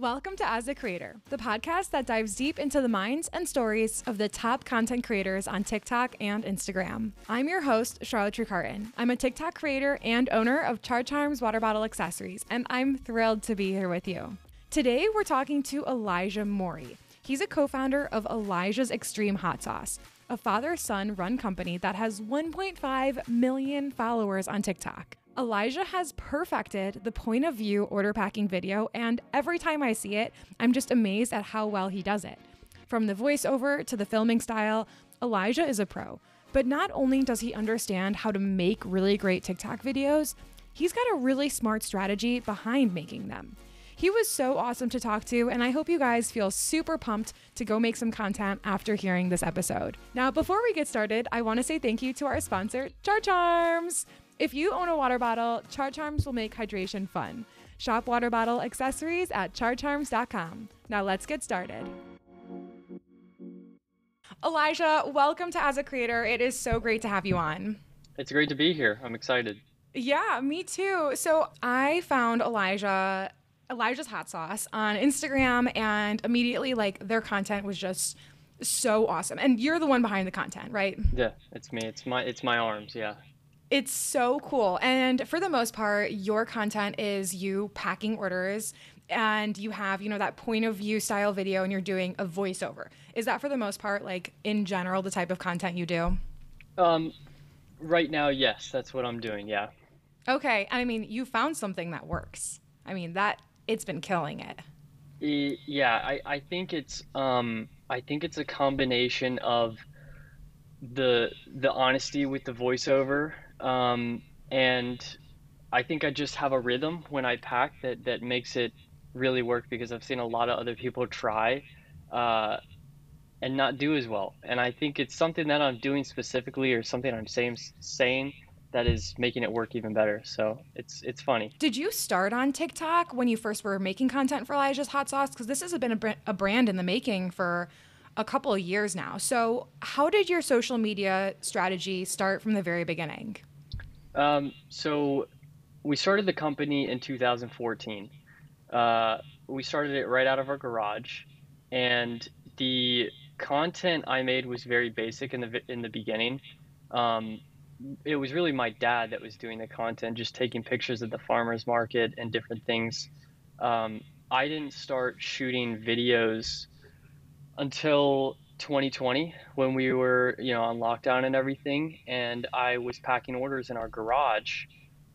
Welcome to As a Creator, the podcast that dives deep into the minds and stories of the top content creators on TikTok and Instagram. I'm your host, Charlotte Trecarton. I'm a TikTok creator and owner of Char Charms water bottle accessories, and I'm thrilled to be here with you. Today, we're talking to Elijah Morey. He's a co founder of Elijah's Xtreme Hot Sauce, a father son run company that has 1.5 million followers on TikTok. Elijah has perfected the point of view order packing video, and every time I see it, I'm just amazed at how well he does it. From the voiceover to the filming style, Elijah is a pro. But not only does he understand how to make really great TikTok videos, he's got a really smart strategy behind making them. He was so awesome to talk to, and I hope you guys feel super pumped to go make some content after hearing this episode. Now, before we get started, I want to say thank you to our sponsor, Char Charms. If you own a water bottle, Char Charms will make hydration fun. Shop water bottle accessories at charcharms.com. Now let's get started. Elijah, welcome to As a Creator. It is so great to have you on. It's great to be here. I'm excited. Yeah, me too. So I found Elijah Elijah's hot sauce on Instagram and immediately like their content was just so awesome. And you're the one behind the content, right? Yeah, it's me. It's my it's my arms, yeah. It's so cool. And for the most part, your content is you packing orders and you have, you know, that point of view style video and you're doing a voiceover. Is that for the most part, like in general, the type of content you do? Um, right now, yes, that's what I'm doing. Yeah. Okay. I mean, you found something that works. I mean, that it's been killing it. Yeah, I, I think it's um I think it's a combination of the the honesty with the voiceover um, and I think I just have a rhythm when I pack that that makes it really work because I've seen a lot of other people try uh, and not do as well. And I think it's something that I'm doing specifically or something I'm saying saying that is making it work even better. So it's it's funny. Did you start on TikTok when you first were making content for Elijah's Hot Sauce? Because this has been a, a brand in the making for a couple of years now. So how did your social media strategy start from the very beginning? Um, so we started the company in 2014. Uh, we started it right out of our garage, and the content I made was very basic in the in the beginning. Um, it was really my dad that was doing the content, just taking pictures of the farmers market and different things. Um, I didn't start shooting videos until 2020 when we were, you know, on lockdown and everything. And I was packing orders in our garage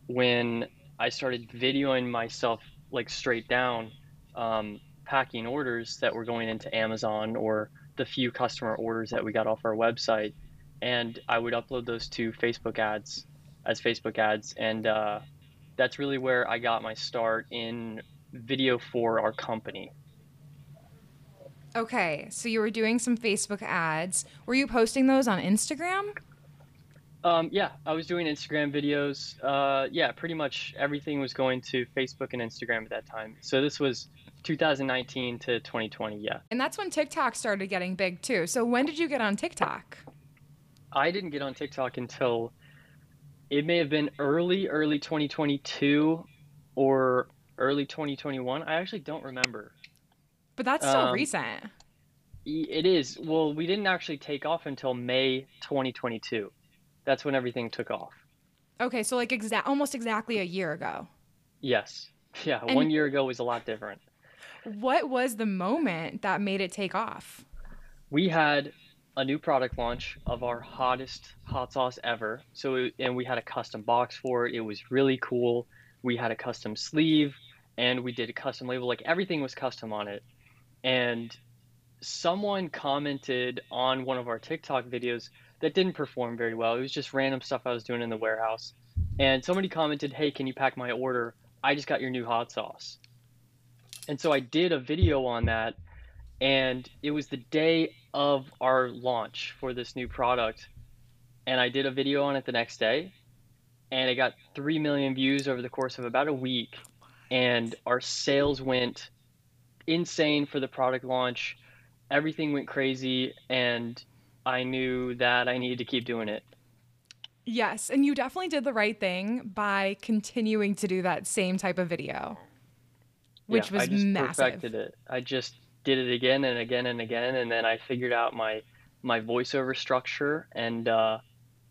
when I started videoing myself like straight down um, packing orders that were going into Amazon or the few customer orders that we got off our website. And I would upload those to Facebook ads as Facebook ads. And uh, that's really where I got my start in video for our company. Okay, so you were doing some Facebook ads. Were you posting those on Instagram? Um, yeah, I was doing Instagram videos. Uh, yeah, pretty much everything was going to Facebook and Instagram at that time. So this was 2019 to 2020, yeah. And that's when TikTok started getting big too. So when did you get on TikTok? I didn't get on TikTok until it may have been early, early 2022 or early 2021. I actually don't remember. But that's still um, recent. It is. Well, we didn't actually take off until May 2022. That's when everything took off. Okay, so like exact almost exactly a year ago. Yes. Yeah, and one year ago was a lot different. What was the moment that made it take off? We had a new product launch of our hottest hot sauce ever. So and we had a custom box for it. It was really cool. We had a custom sleeve and we did a custom label like everything was custom on it and someone commented on one of our TikTok videos that didn't perform very well. It was just random stuff I was doing in the warehouse. And somebody commented, Hey, can you pack my order? I just got your new hot sauce. And so I did a video on that. And it was the day of our launch for this new product. And I did a video on it the next day. And it got 3 million views over the course of about a week. And our sales went insane for the product launch. Everything went crazy, and I knew that I needed to keep doing it. Yes, and you definitely did the right thing by continuing to do that same type of video. which yeah, was I just massive. perfected it. I just did it again and again and again, and then I figured out my my voiceover structure, and uh,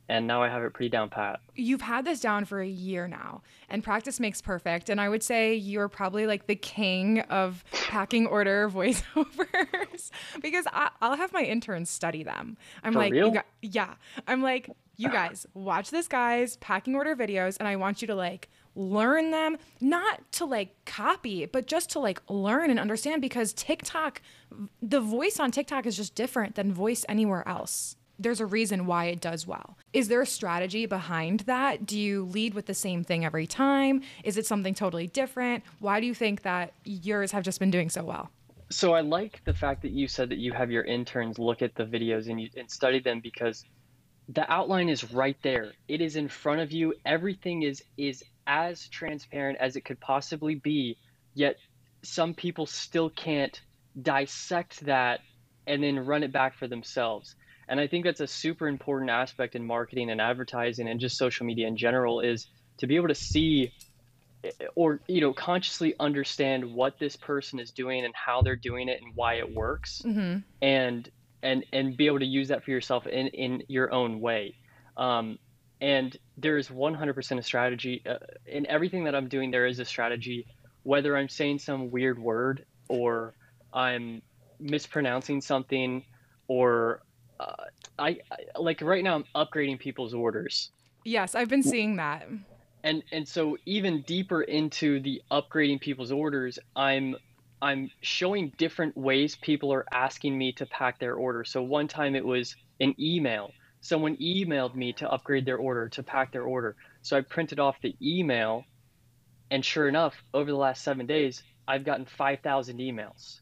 and now I have it pretty down pat. You've had this down for a year now, and practice makes perfect. And I would say you're probably like the king of packing order voiceovers because I, will have my interns study them. I'm For like, real? you got, yeah, I'm like, you guys watch this guy's packing order videos, and I want you to like learn them, not to like copy, but just to like learn and understand because TikTok, the voice on TikTok is just different than voice anywhere else there's a reason why it does well. Is there a strategy behind that? Do you lead with the same thing every time? Is it something totally different? Why do you think that yours have just been doing so well? So I like the fact that you said that you have your interns look at the videos and you and study them because the outline is right there. It is in front of you. Everything is is as transparent as it could possibly be. Yet some people still can't dissect that and then run it back for themselves. And I think that's a super important aspect in marketing and advertising and just social media in general is to be able to see or you know consciously understand what this person is doing and how they're doing it and why it works. Mm-hmm. and and and be able to use that for yourself in in your own way. Um, and there is 100% a strategy uh, in everything that i'm doing there is a strategy. Whether i'm saying some weird word or i'm mispronouncing something or uh, I, I like right now i'm upgrading people's orders. Yes, I've been seeing that. and and so even deeper into the upgrading people's orders i'm i'm showing different ways people are asking me to pack their order. So one time it was an email. Someone emailed me to upgrade their order to pack their order. So i printed off the email and sure enough over the last seven days i've gotten 5000 emails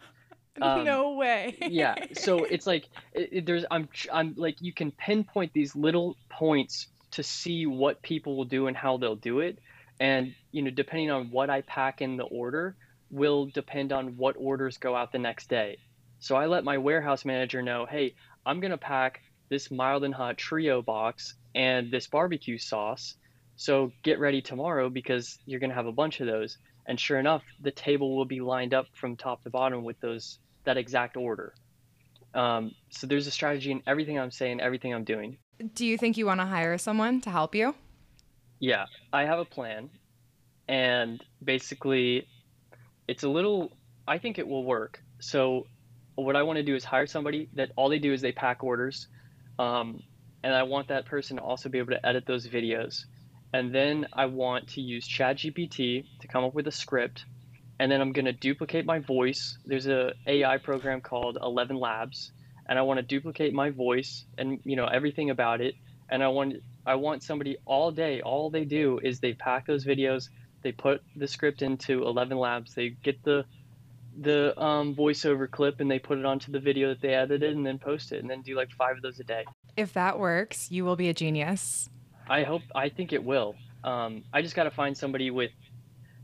Um, no way. yeah so it's like it, there's i'm i'm like you can pinpoint these little points to see what people will do and how they'll do it. And you know depending on what i pack in the order will depend on what orders go out the next day. So i let my warehouse manager know hey i'm going to pack this mild and hot trio box and this barbecue sauce. So get ready tomorrow because you're going to have a bunch of those. And sure enough the table will be lined up from top to bottom with those that exact order. Um, so there's a strategy in everything i'm saying everything i'm doing. Do you think you want to hire someone to help you? yeah i have a plan and basically it's a little i think it will work. So what i want to do is hire somebody that all they do is they pack orders um, and i want that person to also be able to edit those videos. And then i want to use chatgpt to come up with a script and then i'm going to duplicate my voice. There's a ai program called ElevenLabs and i want to duplicate my voice and you know everything about it. And i want i want somebody all day all they do is they pack those videos they put the script into ElevenLabs they get the the um, voiceover clip and they put it onto the video that they edited and then post it and then do like five of those a day. If that works, you will be a genius. i hope i think it will. Um, i just got to find somebody with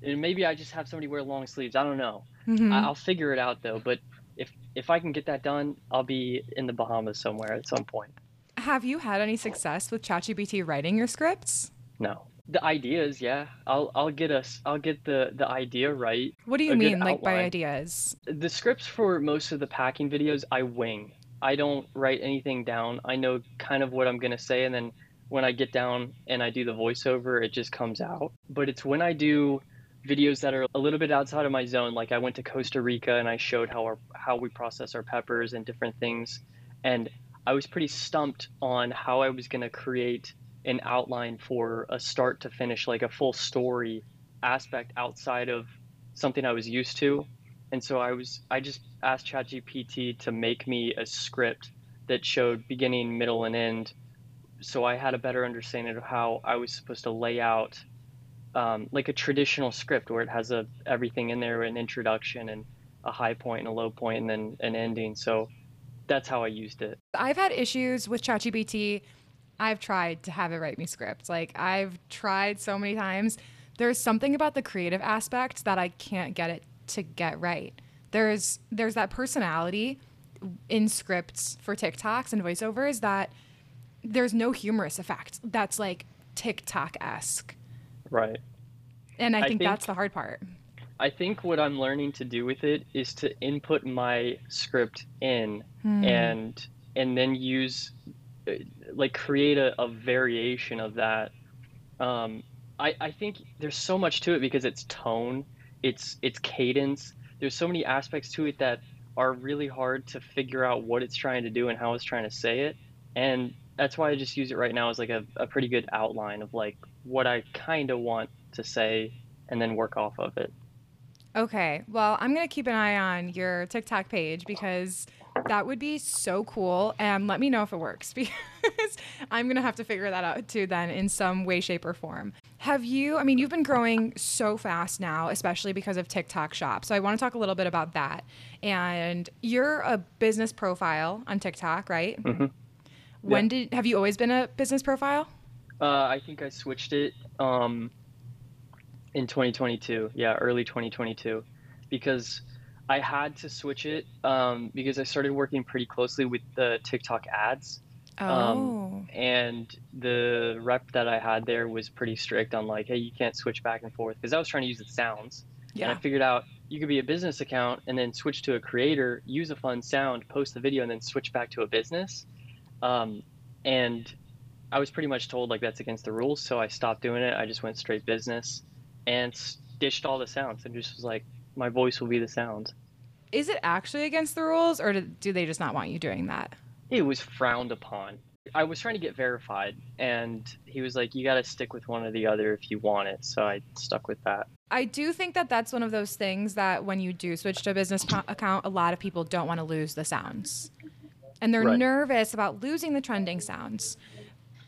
and maybe i just have somebody wear long sleeves i don't know Mhm. I- i'll figure it out though but if if i can get that done i'll be in the bahamas somewhere at some point Have you had any success with ChatGPT writing your scripts? no the ideas yeah i'll i'll get us i'll get the the idea right What do you mean, like by ideas? the scripts for most of the packing videos I wing. I don't write anything down. I know kind of what I'm going to say and then when I get down and I do the voiceover it just comes out. But it's when I do videos that are a little bit outside of my zone like I went to Costa Rica and I showed how our how we process our peppers and different things. And I was pretty stumped on how I was going to create an outline for a start to finish like a full story aspect outside of something I was used to. And so I was I just asked ChatGPT to make me a script that showed beginning, middle, and end, so I had a better understanding of how I was supposed to lay out um, like a traditional script where it has a everything in there, an introduction and a high point and a low point, and then an ending. So that's how I used it. I've had issues with ChatGPT. I've tried to have it write me scripts. Like I've tried so many times. There's something about the creative aspect that I can't get it to get right. There's there's that personality in scripts for TikToks and voiceovers that there's no humorous effect. That's like TikTok esque. Right. And I I think, think- that's the hard part. I think what I'm learning to do with it is to input my script in Hmm. and and then use uh, like create a, a variation of that. Um, I, I think there's so much to it because it's tone, it's it's cadence. There's so many aspects to it that are really hard to figure out what it's trying to do and how it's trying to say it. And that's why I just use it right now as like a, a pretty good outline of like what I kind of want to say and then work off of it. Okay. Well, I'm going to keep an eye on your TikTok page because that would be so cool. And let me know if it works because I'm going to have to figure that out too, then, in some way, shape, or form. Have you, I mean, you've been growing so fast now, especially because of TikTok Shop. So I want to talk a little bit about that. And you're a business profile on TikTok, right? Mhm. When Yeah. did, have you always been a business profile? Uh, I think I switched it um, in 2022. Yeah, early 2022, because I had to switch it um, because I started working pretty closely with the TikTok ads, Oh. Um, and the rep that I had there was pretty strict on like, hey, you can't switch back and forth because I was trying to use the sounds, and I figured out you could be a business account and then switch to a creator, use a fun sound, post the video, and then switch back to a business. Um, and I was pretty much told like that's against the rules, so I stopped doing it. I just went straight business and ditched all the sounds and just was like, my voice will be the sound. Is it actually against the rules or do, do they just not want you doing that? It was frowned upon. I was trying to get verified, and he was like, you got to stick with one or the other if you want it. So I stuck with that. I do think that that's one of those things that when you do switch to a business co- account, a lot of people don't want to lose the sounds. And they're Right. nervous about losing the trending sounds.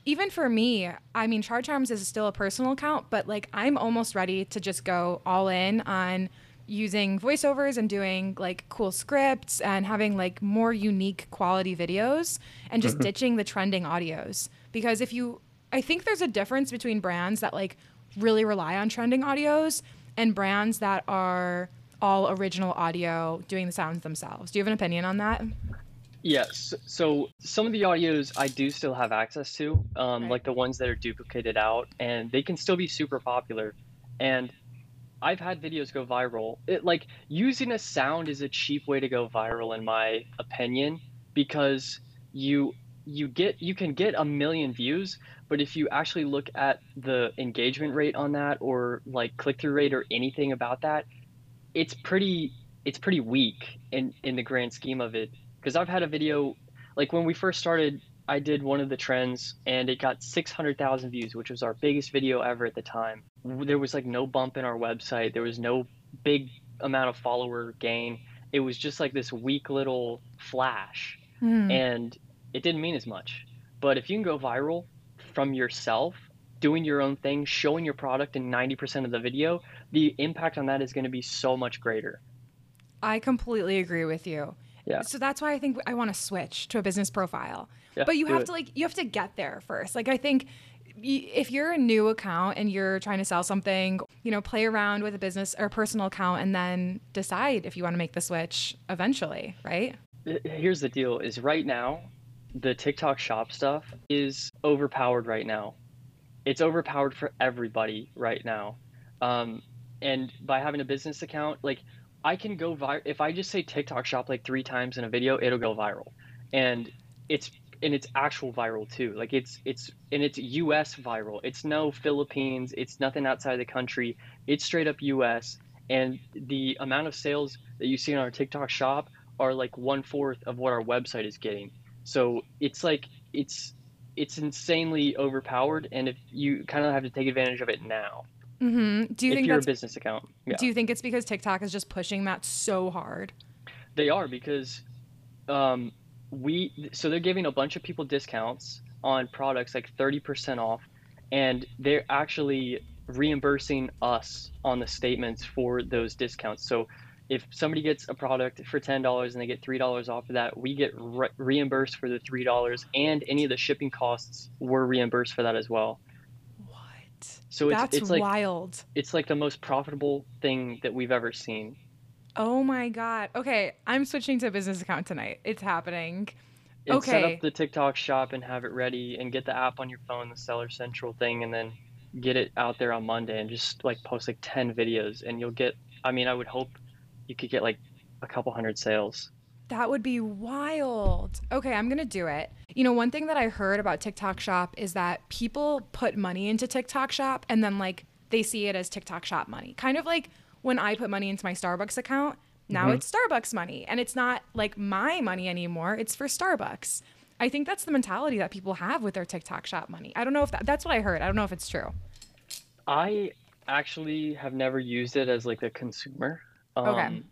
Even for me, I mean, Char Charms is still a personal account, but like I'm almost ready to just go all in on using voiceovers and doing like cool scripts and having like more unique quality videos and just ditching the trending audios. Because if you, I think there's a difference between brands that like really rely on trending audios and brands that are all original audio doing the sounds themselves. Do you have an opinion on that? Yes. So some of the audios I do still have access to, um, Right. like the ones that are duplicated out, and they can still be super popular. And I've had videos go viral. It like using a sound is a cheap way to go viral, in my opinion, because you you get you can get a million views, but if you actually look at the engagement rate on that, or like click through rate, or anything about that, it's pretty it's pretty weak in in the grand scheme of it because I've had a video like when we first started, I did one of the trends and it got 600,000 views, which was our biggest video ever at the time. There was like no bump in our website, there was no big amount of follower gain. It was just like this weak little flash Hmm. and it didn't mean as much. But if you can go viral from yourself, doing your own thing, showing your product in 90% of the video, the impact on that is going to be so much greater. I completely agree with you. Yeah. So that's why I think I want to switch to a business profile. Yeah, but you have it. to like you have to get there first. Like I think if you're a new account and you're trying to sell something, you know, play around with a business or personal account and then decide if you want to make the switch eventually, right? Here's the deal is right now, the TikTok shop stuff is overpowered right now. It's overpowered for everybody right now. Um, and by having a business account, like I can go viral if I just say TikTok shop like three times in a video, it'll go viral. And it's and it's actual viral too. Like it's it's and it's US viral. It's no Philippines, it's nothing outside the country. It's straight up US. And the amount of sales that you see on our TikTok shop are like one fourth of what our website is getting. So it's like it's it's insanely overpowered, and if you kind of have to take advantage of it now, hmm Do you if think you're a business account, yeah, do you think it's because TikTok is just pushing that so hard? they are because um, we so they're giving a bunch of people discounts on products like thirty percent off, and they're actually reimbursing us on the statements for those discounts. So if somebody gets a product for ten dollars and they get three dollars off of that, we get re- reimbursed for the three dollars, and any of the shipping costs were reimbursed for that as well. So it's That's it's like wild. it's like the most profitable thing that we've ever seen. Oh my god. Okay, I'm switching to a business account tonight. It's happening. And set up the TikTok shop and have it ready, and get the app on your phone, the Seller Central thing, and then get it out there on Monday and just like post like 10 videos and you'll get I mean, I would hope you could get like a couple hundred sales. That would be wild. Okay, I'm going to do it. You know, one thing that I heard about TikTok Shop is that people put money into TikTok Shop and then like they see it as TikTok Shop money. Kind of like when I put money into my Starbucks account, now mm-hmm. it's Starbucks money and it's not like my money anymore, it's for Starbucks. I think that's the mentality that people have with their TikTok Shop money. I don't know if that, that's what I heard. I don't know if it's true. I actually have never used it as like a consumer. Um, okay.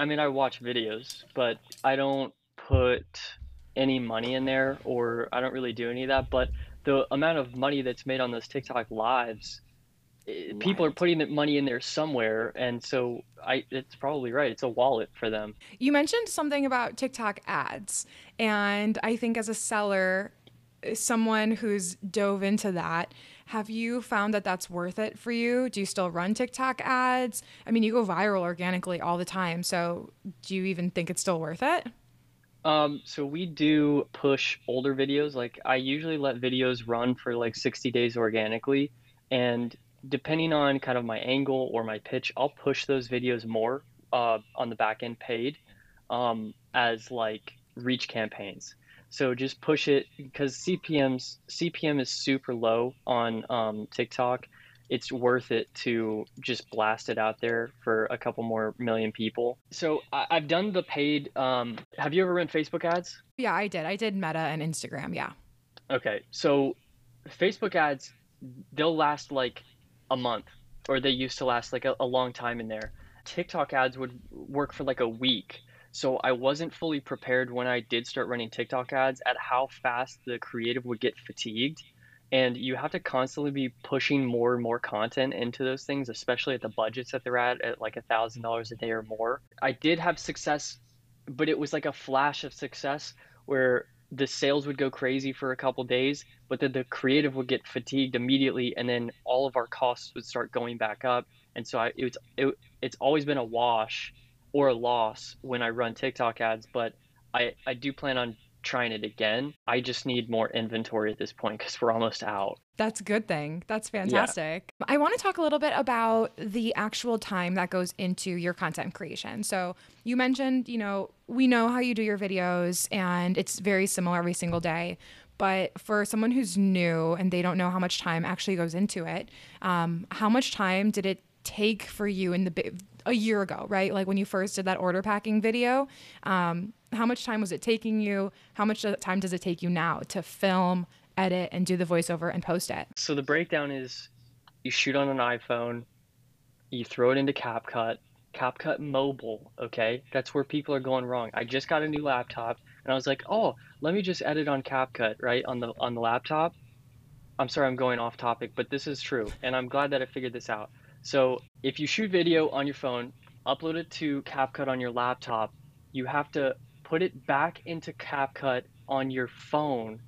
I mean, I watch videos, but I don't put any money in there or I don't really do any of that. But the amount of money that's made on those TikTok lives, right. people are putting the money in there somewhere. And so I, it's probably right. It's a wallet for them. You mentioned something about TikTok ads. And I think as a seller, eh, someone who's dove into that, have you found that that's worth it for you? Do you still run TikTok ads? I mean, you go viral organically all the time. So do you even think it's still worth it? Um, so we do push older videos. Like I usually let videos run for like 60 days organically. And depending on kind of my angle or my pitch, I'll push those videos more uh, on the back end paid um, as like reach campaigns. So just push it because CPM's CPM is super low on um, TikTok. It's worth it to just blast it out there for a couple more million people. So I, have done the paid. Um, have you ever run Facebook ads? Yeah, I did. I did Meta and Instagram. Yeah. Okay, so Facebook ads, they'll last like a month, or they used to last like a, a long time in there. TikTok ads would work for like a week so I wasn't fully prepared when I did start running TikTok ads at how fast the creative would get fatigued. And you have to constantly be pushing more and more content into those things, especially at the budgets that they're at, at like a thousand dollars a day or more. I did have success, but it was like a flash of success where the sales would go crazy for a couple days, but then the creative would get fatigued immediately, and then all of our costs would start going back up. And so I, it's it, it's always been a wash or a loss when I run TikTok ads, but I, I do plan on trying it again. I just need more inventory at this point because we're almost out. That's a good thing. That's fantastic. Yeah. I want to talk a little bit about the actual time that goes into your content creation. So, you mentioned, you know, we know how you do your videos and it's very similar every single day. But for someone who's new and they don't know how much time actually goes into it, um, how much time did it take for you in the a year ago, right? Like when you first did that order packing video, um, how much time was it taking you? How much time does it take you now to film, edit, and do the voiceover and post it? So the breakdown is you shoot on an iPhone, you throw it into CapCut, CapCut Mobile, okay? That's where people are going wrong. I just got a new laptop and I was like, "Oh, let me just edit on CapCut, right? On the on the laptop." I'm sorry I'm going off topic, but this is true and I'm glad that I figured this out. So if you shoot video on your phone, upload it to CapCut on your laptop, you have to put it back into CapCut on your phone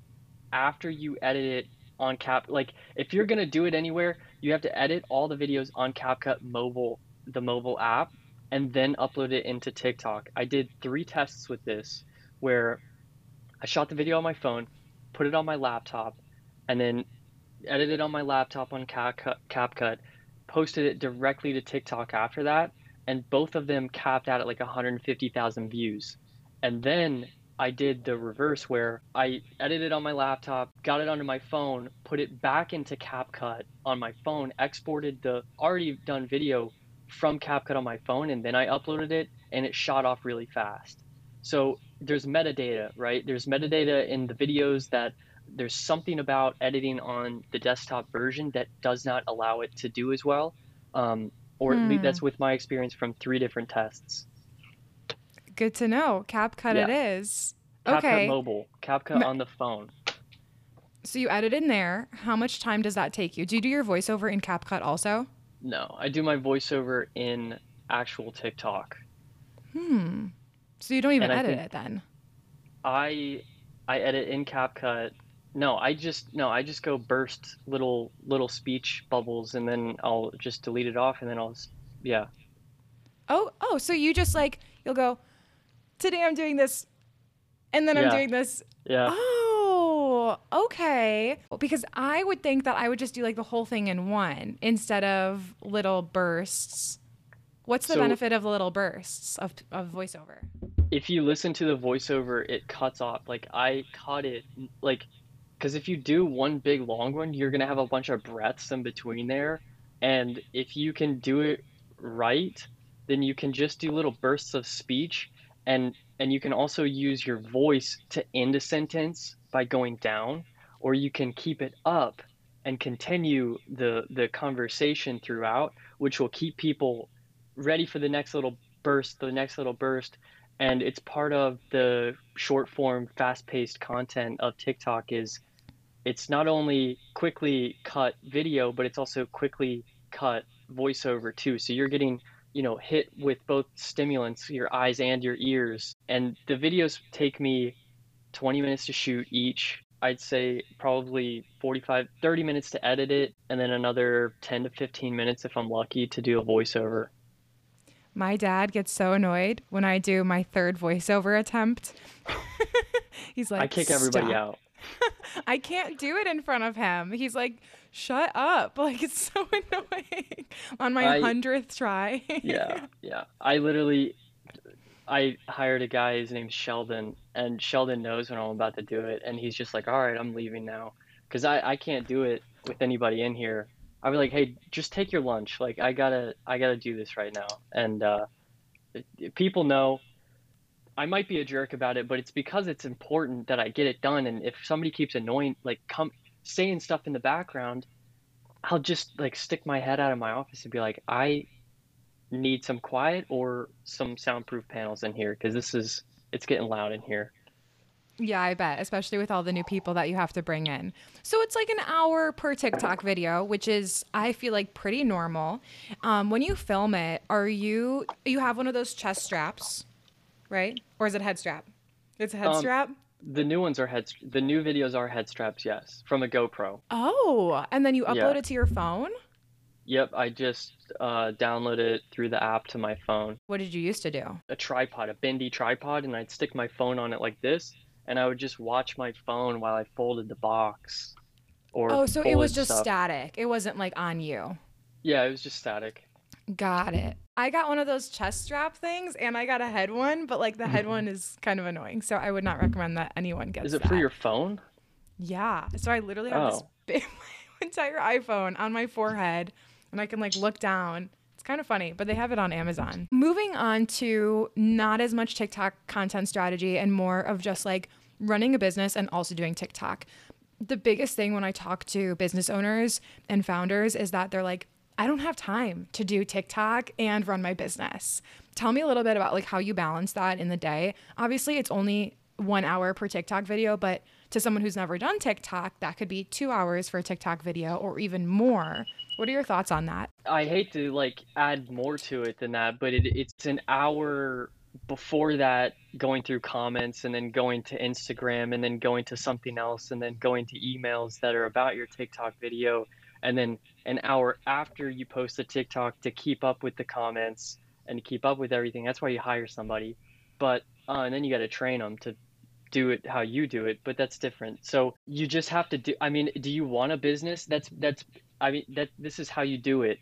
after you edit it on Cap. Like if you're gonna do it anywhere, you have to edit all the videos on CapCut mobile, the mobile app, and then upload it into TikTok. I did three tests with this where I shot the video on my phone, put it on my laptop, and then edited on my laptop on CapCut, CapCut posted it directly to TikTok after that, and both of them capped out at like 150,000 views. And then I did the reverse where I edited on my laptop, got it onto my phone, put it back into CapCut on my phone, exported the already done video from CapCut on my phone, and then I uploaded it, and it shot off really fast. So there's metadata, right? There's metadata in the videos that there's something about editing on the desktop version that does not allow it to do as well. Um, or hmm. that's with my experience from three different tests. Good to know. CapCut yeah. it is. CapCut okay. mobile, CapCut Ma- on the phone. So you edit in there. How much time does that take you? Do you do your voiceover in CapCut also? No, I do my voiceover in actual TikTok. Hmm. So you don't even edit it then? I I edit in CapCut no, I just no, I just go burst little little speech bubbles and then I'll just delete it off and then I'll yeah. Oh, oh, so you just like you'll go today I'm doing this and then yeah. I'm doing this. Yeah. Oh, okay. Because I would think that I would just do like the whole thing in one instead of little bursts. What's the So- benefit of little bursts of, of voiceover? if you listen to the voiceover, it cuts off. Like I cut it, like, because if you do one big long one, you're gonna have a bunch of breaths in between there, and if you can do it right, then you can just do little bursts of speech, and and you can also use your voice to end a sentence by going down, or you can keep it up and continue the the conversation throughout, which will keep people ready for the next little burst, the next little burst. And it's part of the short form fast-paced content of TikTok is it's not only quickly cut video but it's also quickly cut voiceover too. So you're getting you know hit with both stimulants your eyes and your ears. And the videos take me 20 minutes to shoot each. I'd say probably 45 30 minutes to edit it and then another 10 to 15 minutes if I'm lucky to do a voiceover. My dad gets so annoyed when I do my third voiceover attempt. He's like, I kick everybody "Stop." out I can't do it in front of him. He's like, shut up. Like, it's so annoying on my I- hundredth try. yeah, yeah. I literally, I hired a guy. His name's Sheldon, and Sheldon knows when I'm about to do it, and he's just like, "All right, I'm leaving now," because I I can't do it with anybody in here. I'd be like, "Hey, just take your lunch. Like, I gotta I gotta do this right now." And uh, people know. I might be a jerk about it, but it's because it's important that I get it done. And if somebody keeps annoying, like come saying stuff in the background, I'll just like stick my head out of my office and be like, I need some quiet or some soundproof panels in here because this is it's getting loud in here. Yeah, I bet, especially with all the new people that you have to bring in. So it's like an hour per TikTok video, which is I feel like pretty normal. Um, when you film it, are you you have one of those chest straps, right? Or is it head strap? It's a head Um, strap. The new ones are head the new videos are head straps, yes, from a GoPro. Oh, and then you upload Yeah. it to your phone. Yep, I just uh, downloaded it through the app to my phone. What did you used to do? A tripod, a bendy tripod, and I'd stick my phone on it like this, and I would just watch my phone while I folded the box. Or Oh, so it was just stuff. static. It wasn't like on you. Yeah, it was just static. Got it. I got one of those chest strap things and I got a head one, but like the head mm-hmm. one is kind of annoying. So I would not recommend that anyone gets Is it that. for your phone? Yeah. So I literally have this Oh. big entire iPhone on my forehead and I can like look down. It's kind of funny, but they have it on Amazon. Moving on to not as much TikTok content strategy and more of just like running a business and also doing TikTok. The biggest thing when I talk to business owners and founders is that they're like, I don't have time to do TikTok and run my business. Tell me a little bit about like how you balance that in the day. Obviously, it's only 1 hour per TikTok video, but to someone who's never done TikTok, that could be 2 hours for a TikTok video or even more. What are your thoughts on that? I hate to like add more to it than that, but it, it's an hour before that going through comments and then going to Instagram and then going to something else and then going to emails that are about your TikTok video and then an hour after you post the TikTok to keep up with the comments and keep up with everything. That's why you hire somebody. But uh, and then you got to train them to do it how you do it, but that's different. So you just have to do I mean, do you want a business? That's that's I mean that this is how you do it.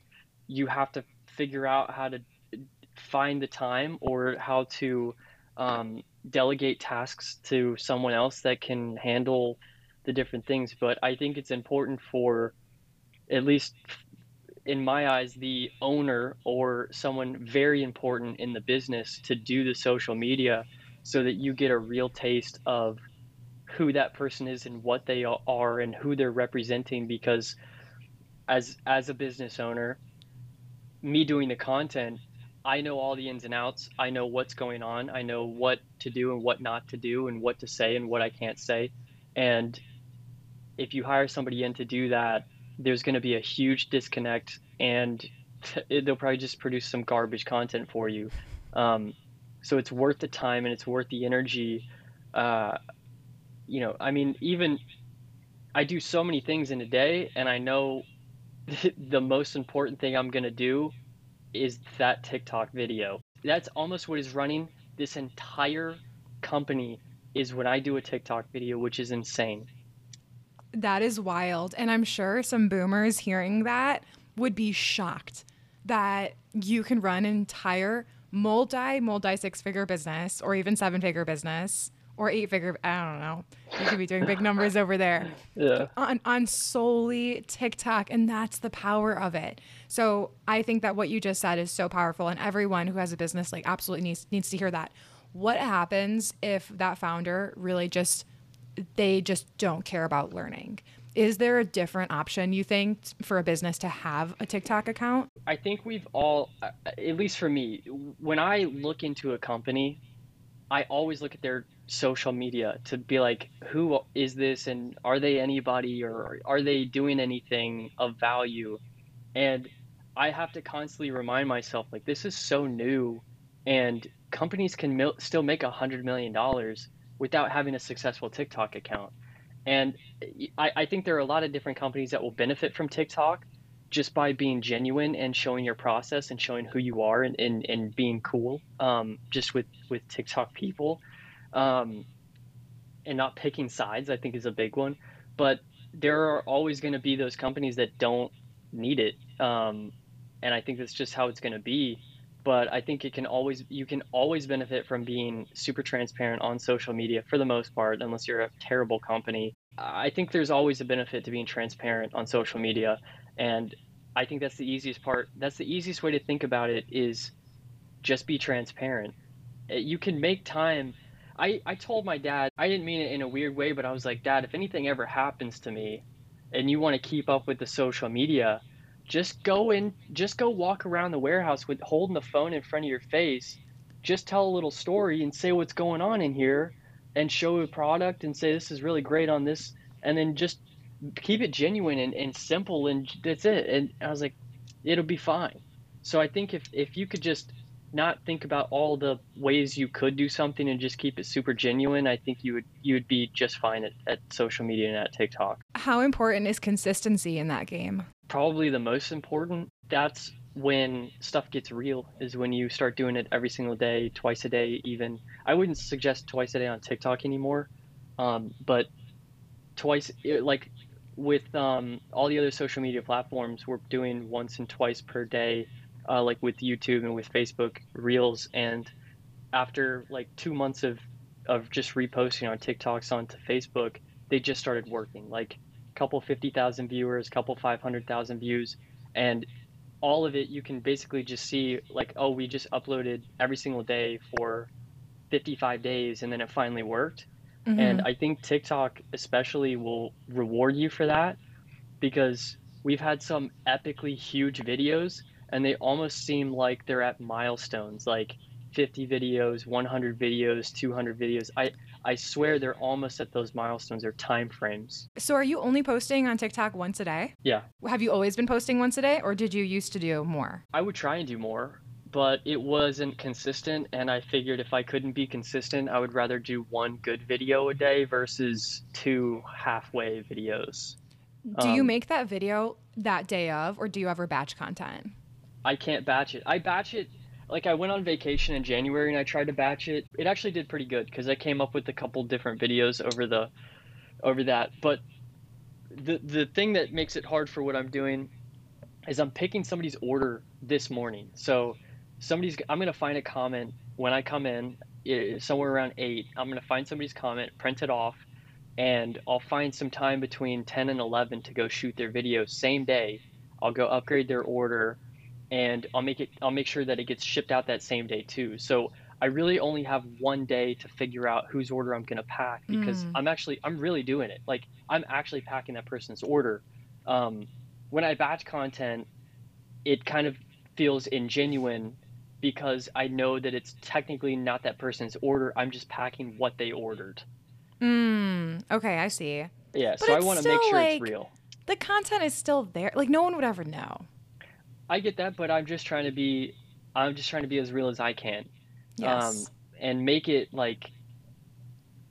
You have to figure out how to find the time or how to um, delegate tasks to someone else that can handle the different things. But I think it's important for, at least in my eyes, the owner or someone very important in the business to do the social media so that you get a real taste of who that person is and what they are and who they're representing because as as a business owner me doing the content i know all the ins and outs. I know what's going on. I know what to do and what not to do and what to say and what i can't say. And if you hire somebody in to do that there's going to be a huge disconnect and they'll probably just produce some garbage content for you. Um, so it's worth the time and it's worth the energy. Uh, you know i mean even i do so many things in a day and i know the most important thing i'm going to do is that tiktok video. That's almost what is running. This entire company is when i do a tiktok video which is insane That is wild. And I'm sure some boomers hearing that would be shocked that you can run an entire multi, multi six figure business or even seven figure business or eight figure. I don't know. You could be doing big numbers over there. Yeah. On, on solely TikTok. And that's the power of it. So I think that what you just said is so powerful. And everyone who has a business like absolutely needs, needs to hear that. What happens if that founder really just, they just don't care about learning? Is there a different option you think for a business to have a TikTok account? I think we've all, uh, at least for me, when I look into a company, I always look at their social media to be like, who is this and are they anybody or are they doing anything of value? And I have to constantly remind myself, like, this is so new and companies can mil- still make a $100 million without having a successful TikTok account. And I, I think there are a lot of different companies that will benefit from TikTok just by being genuine and showing your process and showing who you are and, and, and being cool um, just with, with TikTok people um, and not picking sides, I think is a big one. But there are always going to be those companies that don't need it. Um, and I think that's just how it's going to be. But I think it can always you can always benefit from being super transparent on social media for the most part, unless you're a terrible company. I think there's always a benefit to being transparent on social media and I think that's the easiest part. That's the easiest way to think about it is just be transparent. Uh, you can make time. I, I told my dad, I didn't mean it in a weird way, but I was like, Dad, if anything ever happens to me and you want to keep up with the social media, just go in, just go walk around the warehouse with holding the phone in front of your face. Just tell a little story and say what's going on in here and show a product and say this is really great on this and then just keep it genuine and, and simple and that's it. And i was like it'll be fine. So i think if if you could just not think about all the ways you could do something and just keep it super genuine i think you would you would be just fine at, at social media and at tiktok. How important is consistency in that game probably the most important that's when stuff gets real is when you start doing it every single day twice a day even i wouldn't suggest twice a day on tiktok anymore um, but twice like with um, all the other social media platforms, we're doing once and twice per day, uh, like with YouTube and with Facebook Reels. And after like two months of of just reposting on TikToks onto Facebook, they just started working. Like couple fifty thousand viewers, couple five hundred thousand views, and all of it you can basically just see like, oh, we just uploaded every single day for 55 days, and then it finally worked Mm-hmm. And I think TikTok especially will reward you for that because we've had some epically huge videos and they almost seem like they're at milestones like 50 videos, 100 videos, 200 videos. I I swear they're almost at those milestones or time frames. So are you only posting on TikTok once a day? Yeah. Have you always been posting once a day or did you used to do more? I would try and do more but it wasn't consistent and i figured if i couldn't be consistent i would rather do one good video a day versus two halfway videos do um, you make that video that day of or do you ever batch content i can't batch it i batch it like i went on vacation in january and i tried to batch it. It actually did pretty good because i came up with a couple different videos over the over that. But the the thing that makes it hard for what i'm doing is i'm picking somebody's order this morning. So somebody's i'm to find a comment when i come in somewhere around 8 i'm to find somebody's comment print it off and i'll find some time between 10 and 11 to go shoot their video same day. I'll go upgrade their order and i'll make it i'll make sure that it gets shipped out that same day too so i really only have one day to figure out whose order i'm going to pack because mm. i'm actually i'm really doing it like i'm actually packing that person's order um, when i batch content it kind of feels ingenuine because I know that it's technically not that person's order. I'm just packing what they ordered. Mm, okay, I see. Yeah, but so I want to make sure like, it's real. The content is still there. Like no one would ever know. I get that, but I'm just trying to be I'm just trying to be as real as I can. Yes. Um, and make it like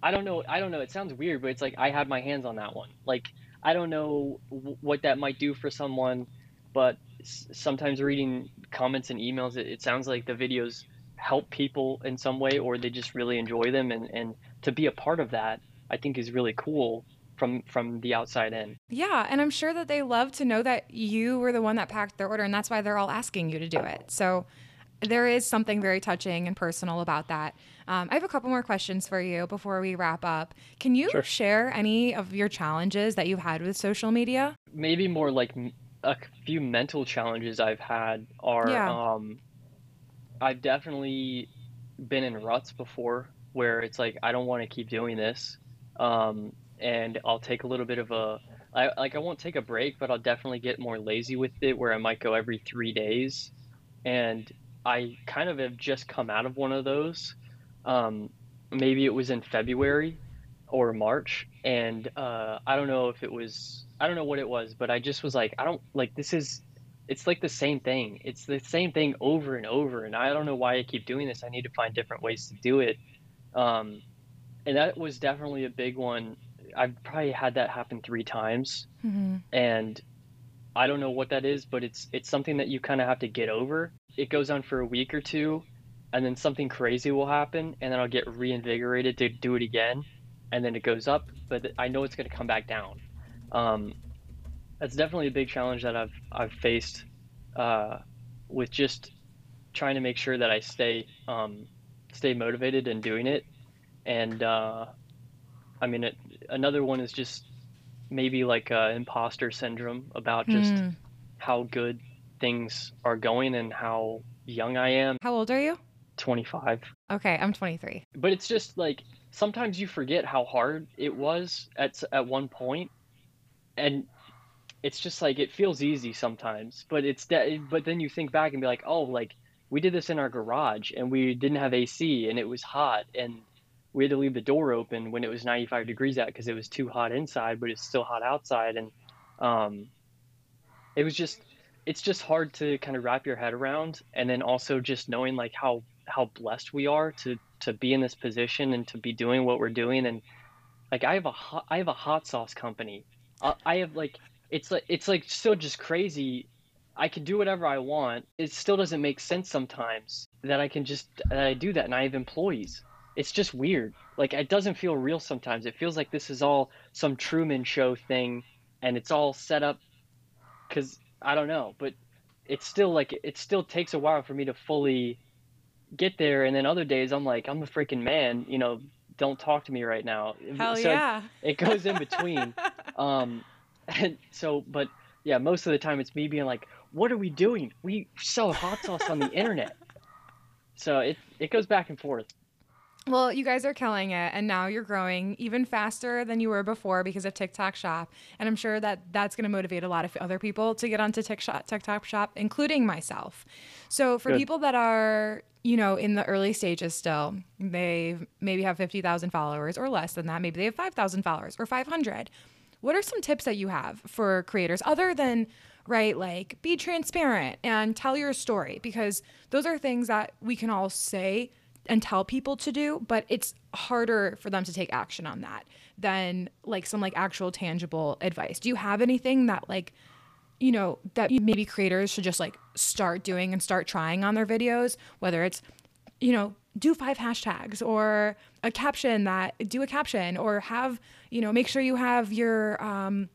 I don't know, I don't know, it sounds weird, but it's like I had my hands on that one. Like I don't know w- what that might do for someone, but sometimes reading comments and emails, it, it sounds like the videos help people in some way or they just really enjoy them. And, and to be a part of that, I think is really cool from from the outside in. Yeah, and I'm sure that they love to know that you were the one that packed their order, and that's why they're all asking you to do it. So there is something very touching and personal about that. Um, I have a couple more questions for you before we wrap up. Can you Sure. share any of your challenges that you've had with social media? maybe more like a few mental challenges I've had are Yeah. um I've definitely been in ruts before where it's like I don't want to keep doing this. Um and I'll take a little bit of a I like I won't take a break, but I'll definitely get more lazy with it where I might go every 3 days. And I kind of have just come out of one of those. Um maybe it was in February or March, and uh, I don't know if it was, I don't know what it was, but I just was like, I don't like this is, it's like the same thing. It's the same thing over and over, and I don't know why I keep doing this. I need to find different ways to do it. Um, and that was definitely a big one. I've probably had that happen three times, Mm-hmm. and I don't know what that is, but it's it's something that you kind of have to get over. It goes on for a week or two, and then something crazy will happen, and then I'll get reinvigorated to do it again, and then it goes up, but I know it's going to come back down. Um, that's definitely a big challenge that I've I've faced uh, with just trying to make sure that I stay um, stay motivated and doing it. And uh, I mean, it, another one is just maybe like uh, imposter syndrome about just Hmm. how good things are going and how young I am, How old are you? 25. Okay, I'm 23. But it's just like sometimes you forget how hard it was at at one point, and it's just like it feels easy sometimes. But it's that. But then you think back and be like, oh, like we did this in our garage and we didn't have AC and it was hot and we had to leave the door open when it was 95 degrees out because it was too hot inside, but it's still hot outside. And um, it was just, it's just hard to kind of wrap your head around. And then also just knowing like how how blessed we are to to be in this position and to be doing what we're doing. And like I have a hot, I have a hot sauce company. I, I have like it's like it's like still just crazy. I can do whatever I want. It still doesn't make sense sometimes that I can just that I do that and I have employees. It's just weird. Like it doesn't feel real sometimes. It feels like this is all some Truman show thing and it's all set up cuz I don't know, but it's still like it still takes a while for me to fully get there and then other days I'm like I'm a freaking man, you know, don't talk to me right now. Hell So yeah. it goes in between. Um, and so, but yeah, most of the time it's me being like, "What are we doing? We sell hot sauce on the internet." So it it goes back and forth. Well, you guys are killing it, and now you're growing even faster than you were before because of TikTok Shop. And I'm sure that that's going to motivate a lot of other people to get onto TikTok, TikTok Shop, including myself. So for Good. people that are, you know, in the early stages still, they maybe have 50,000 followers or less than that. Maybe they have 5,000 followers or 500. What are some tips that you have for creators other than right like be transparent and tell your story because those are things that we can all say and tell people to do but it's harder for them to take action on that than like some like actual tangible advice. Do you have anything that like you know that maybe creators should just like start doing and start trying on their videos? Whether it's you know do five hashtags or a caption that do a caption or have you know make sure you have your um,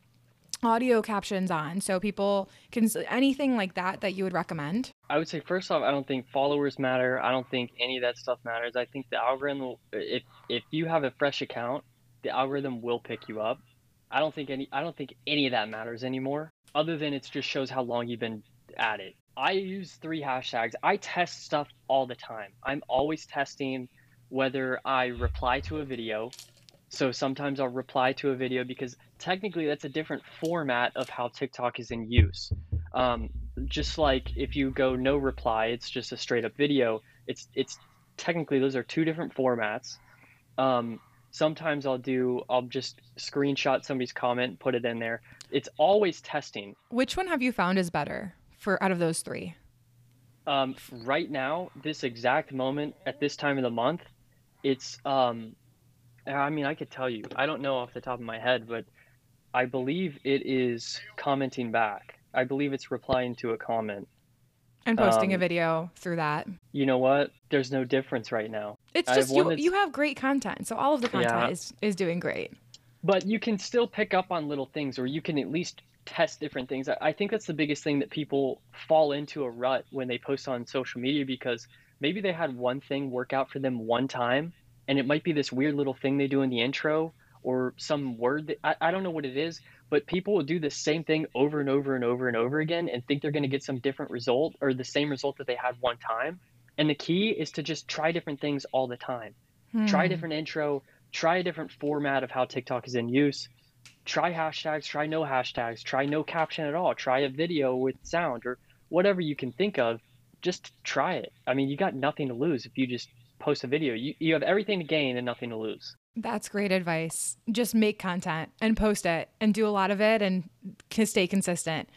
audio captions on so people can anything like that that you would recommend I would say first off, I don't think followers matter. I don't think any of that stuff matters. I think the algorithm, if if you have a fresh account, the algorithm will pick you up. I don't think any I don't think any of that matters anymore. Other than it just shows how long you've been at it. I use three hashtags. I test stuff all the time. I'm always testing whether I reply to a video. So sometimes I'll reply to a video because technically that's a different format of how TikTok is in use. Um, just like if you go no reply, it's just a straight up video. It's it's technically those are two different formats. Um, sometimes I'll do I'll just screenshot somebody's comment, put it in there. It's always testing. which one have you found is better for out of those three Um, right now, this exact moment at this time of the month, it's um, I mean I could tell you I don't know off the top of my head, but I believe it is commenting back. I believe it's replying to a comment. and posting a Um, video through that You know what? There's no difference right now. it's I just one you that's- you have great content so all of the content Yeah. is is doing great but you can still pick up on little things or you can at least test different things. I think that's the biggest thing that people fall into a rut when they post on social media because maybe they had one thing work out for them one time and it might be this weird little thing they do in the intro or some word that I, I don't know what it is, but people will do the same thing over and over and over and over again and think they're going to get some different result or the same result that they had one time. And the key is to just try different things all the time. Hmm. Try a different intro, try a different format of how TikTok is in use. Try hashtags, try no hashtags, try no caption at all, try a video with sound or whatever you can think of. Just try it. I mean, you got nothing to lose if you just post a video. You, you have everything to gain and nothing to lose. That's great advice. Just make content and post it and do a lot of it and stay consistent.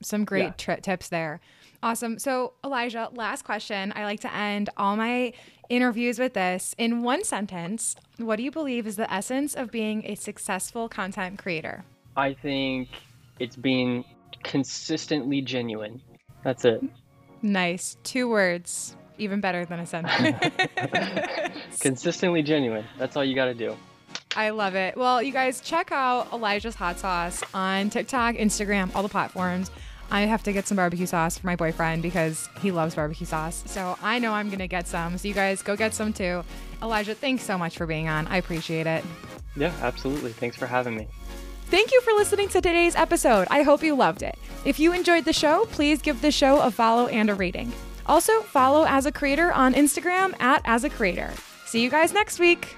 Some great yeah. tri- tips there. Awesome. So, Elijah, last question. I like to end all my interviews with this. In one sentence, what do you believe is the essence of being a successful content creator? I think it's being consistently genuine. That's it. Nice. Two words. Even better than a sentence. consistently genuine. That's all you got to do. I love it. Well, you guys check out Elijah's Hot Sauce on TikTok, Instagram, all the platforms. I have to get some barbecue sauce for my boyfriend because he loves barbecue sauce. So I know I'm going to get some. So you guys go get some too. Elijah, thanks so much for being on. I appreciate it. Yeah, absolutely. Thanks for having me. Thank you for listening to today's episode. I hope you loved it. If you enjoyed the show, please give the show a follow and a rating. Also, follow As a Creator on Instagram at As a Creator. See you guys next week.